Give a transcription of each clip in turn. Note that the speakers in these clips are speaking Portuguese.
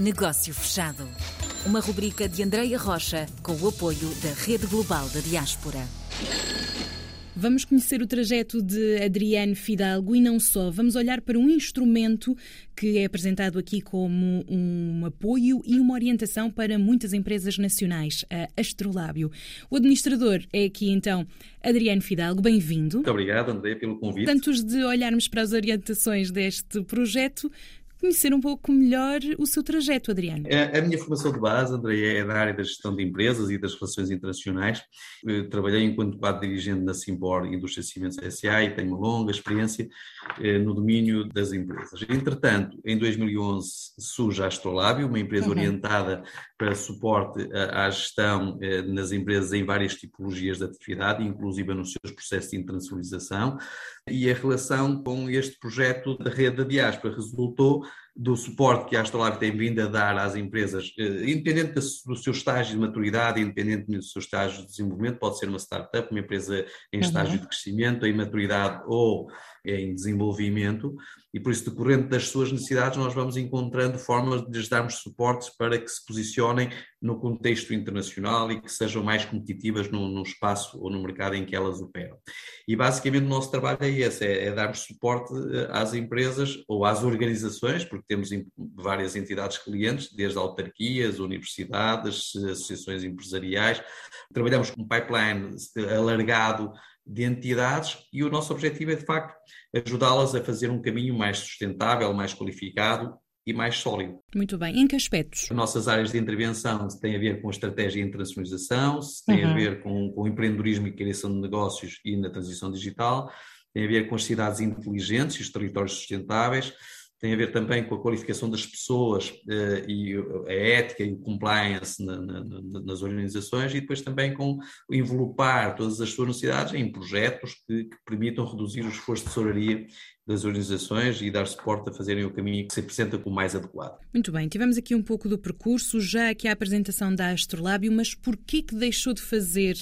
Negócio Fechado. Uma rubrica de Andreia Rocha com o apoio da Rede Global da Diaspora. Vamos conhecer o trajeto de Adriano Fidalgo e não só. Vamos olhar para um instrumento que é apresentado aqui como um apoio e uma orientação para muitas empresas nacionais, a Astrolábio. O administrador é aqui então Adriano Fidalgo, bem-vindo. Muito obrigado, André, pelo convite. Tantos de olharmos para as orientações deste projeto, conhecer um pouco melhor o seu trajeto, Adriano. A, a minha formação de base, André, é da área da gestão de empresas e das relações internacionais. Eu trabalhei enquanto quadro dirigente na Simbor Indústria Cimentos S.A. e tenho uma longa experiência eh, no domínio das empresas. Entretanto, em 2011 surge a Astrolábio, uma empresa uhum. orientada para suporte à, à gestão eh, nas empresas em várias tipologias de atividade, inclusive nos seus processos de internacionalização, e a relação com este projeto da rede da diáspora resultou do suporte que a Astrolab tem vindo a dar às empresas, eh, independente do seu estágio de maturidade, independente do seu estágio de desenvolvimento, pode ser uma startup, uma empresa em uhum. estágio de crescimento, em maturidade ou em desenvolvimento, e por isso, decorrente das suas necessidades, nós vamos encontrando formas de lhes darmos suportes para que se posicionem no contexto internacional e que sejam mais competitivas no, no espaço ou no mercado em que elas operam. E basicamente o nosso trabalho é esse, é, é darmos suporte eh, às empresas ou às organizações, porque temos várias entidades clientes, desde autarquias, universidades, associações empresariais. Trabalhamos com um pipeline alargado de entidades e o nosso objetivo é, de facto, ajudá-las a fazer um caminho mais sustentável, mais qualificado e mais sólido. Muito bem. Em que aspectos? As nossas áreas de intervenção têm a ver com a estratégia de internacionalização, têm uhum. a ver com, com o empreendedorismo e criação de negócios e na transição digital, tem a ver com as cidades inteligentes e os territórios sustentáveis, tem a ver também com a qualificação das pessoas uh, e a ética e o compliance na, na, nas organizações e depois também com envelopar todas as suas necessidades em projetos que, que permitam reduzir o esforço de tesouraria das organizações e dar suporte a fazerem o caminho que se apresenta como mais adequado. Muito bem, tivemos aqui um pouco do percurso, já aqui a apresentação da Astrolábio, mas porquê que deixou de fazer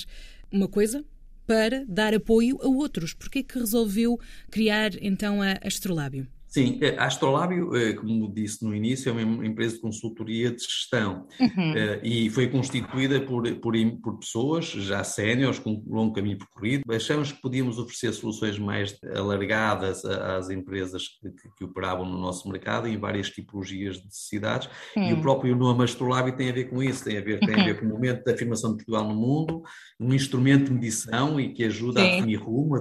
uma coisa para dar apoio a outros? Porquê que resolveu criar então a Astrolábio? Sim, a Astrolábio, eh, como disse no início, é uma empresa de consultoria de gestão uhum. Eh, e foi constituída por, por, por pessoas já séniores, com um longo caminho percorrido. Achamos que podíamos oferecer soluções mais alargadas às empresas que, que operavam no nosso mercado em várias tipologias de necessidades uhum. e o próprio nome Astrolábio tem a ver com isso, tem a ver, tem a ver uhum. com o momento da afirmação de Portugal no mundo, um instrumento de medição e que ajuda Sim. a definir rumo,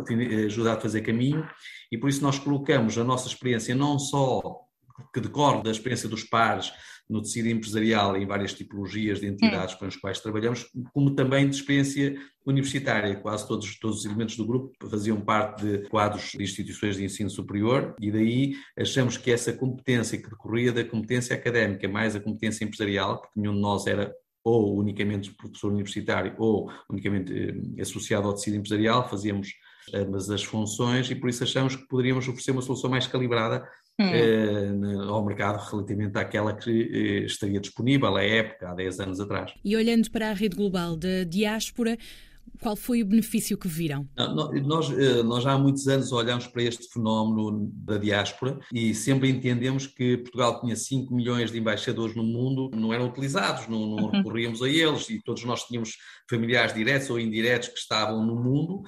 ajuda a fazer caminho e por isso nós colocamos a nossa experiência não só que decorre da experiência dos pares no tecido empresarial em várias tipologias de entidades com as quais trabalhamos, como também de experiência universitária. Quase todos, todos os elementos do grupo faziam parte de quadros de instituições de ensino superior e daí achamos que essa competência que decorria da competência académica mais a competência empresarial, porque nenhum de nós era ou unicamente professor universitário ou unicamente eh, associado ao tecido empresarial, fazíamos ambas as funções e por isso achamos que poderíamos oferecer uma solução mais calibrada hum. eh, ao mercado relativamente àquela que eh, estaria disponível à época, há 10 anos atrás. E olhando para a rede global da diáspora, qual foi o benefício que viram? Nós, eh, nós já há muitos anos olhamos para este fenómeno da diáspora e sempre entendemos que Portugal tinha 5 milhões de embaixadores no mundo, não eram utilizados, não, não uhum. recorríamos a eles e todos nós tínhamos familiares diretos ou indiretos que estavam no mundo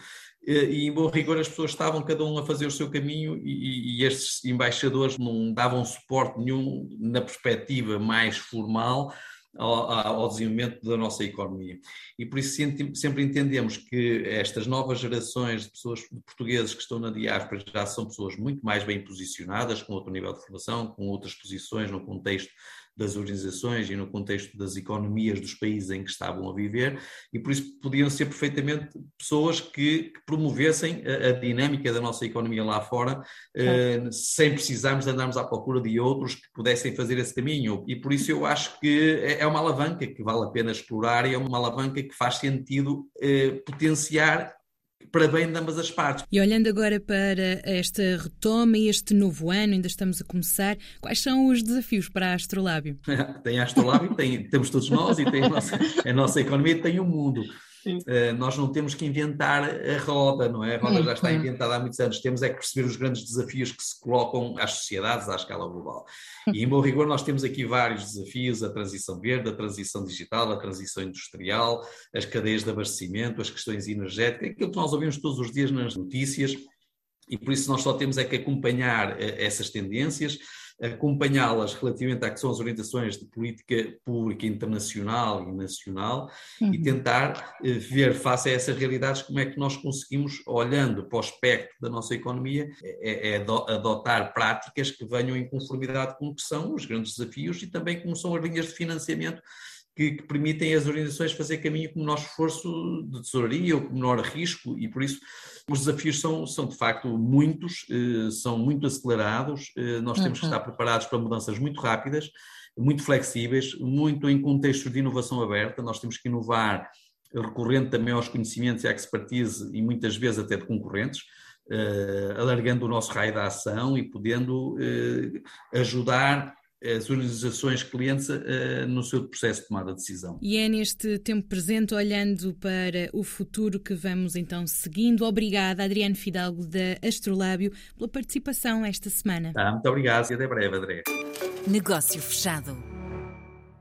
e em bom rigor as pessoas estavam cada um a fazer o seu caminho e, e, estes embaixadores não davam suporte nenhum na perspectiva mais formal ao, ao, desenvolvimento da nossa economia. E por isso sempre entendemos que estas novas gerações de pessoas de portugueses que estão na diáspora já são pessoas muito mais bem posicionadas, com outro nível de formação, com outras posições no contexto das organizações e no contexto das economias dos países em que estavam a viver, e por isso podiam ser perfeitamente pessoas que, que promovessem a, a, dinâmica da nossa economia lá fora, eh, sem precisarmos andarmos à procura de outros que pudessem fazer esse caminho. E por isso eu acho que é, é uma alavanca que vale a pena explorar e é uma alavanca que faz sentido eh, potenciar para bem de ambas as partes. E olhando agora para esta retoma e este novo ano, ainda estamos a começar, quais são os desafios para a Astrolábio? tem a Astrolábio, tem, temos todos nós e tem a nossa, a nossa economia tem o mundo. Uh, nós não temos que inventar a roda, não é? A roda já está inventada há muitos anos. Temos é que perceber os grandes desafios que se colocam às sociedades à escala global. E, em bom rigor, nós temos aqui vários desafios: a transição verde, a transição digital, a transição industrial, as cadeias de abastecimento, as questões energéticas, aquilo que nós ouvimos todos os dias nas notícias. E por isso nós só temos é que acompanhar uh, essas tendências acompanhá-las relativamente a que são as orientações de política pública internacional e nacional uhum. e tentar eh, ver face a essas realidades como é que nós conseguimos, olhando para o espectro da nossa economia, é, é adotar práticas que venham em conformidade com o que são os grandes desafios e também como são as linhas de financiamento que, que, permitem às organizações fazer caminho com menor esforço de tesouraria ou com menor risco, e por isso os desafios são, são de facto muitos, eh, são muito acelerados, eh, nós temos uhum. que estar preparados para mudanças muito rápidas, muito flexíveis, muito em contextos de inovação aberta, nós temos que inovar recorrendo também aos conhecimentos e à expertise, e muitas vezes até de concorrentes, Uh, alargando o nosso raio de ação e podendo uh, ajudar as organizações clientes uh, no seu processo de tomada de decisão. E é neste tempo presente, olhando para o futuro, que vamos então seguindo. Obrigada, Adriano Fidalgo, da Astrolábio, pela participação esta semana. Tá, muito obrigado e até breve, André. Negócio fechado.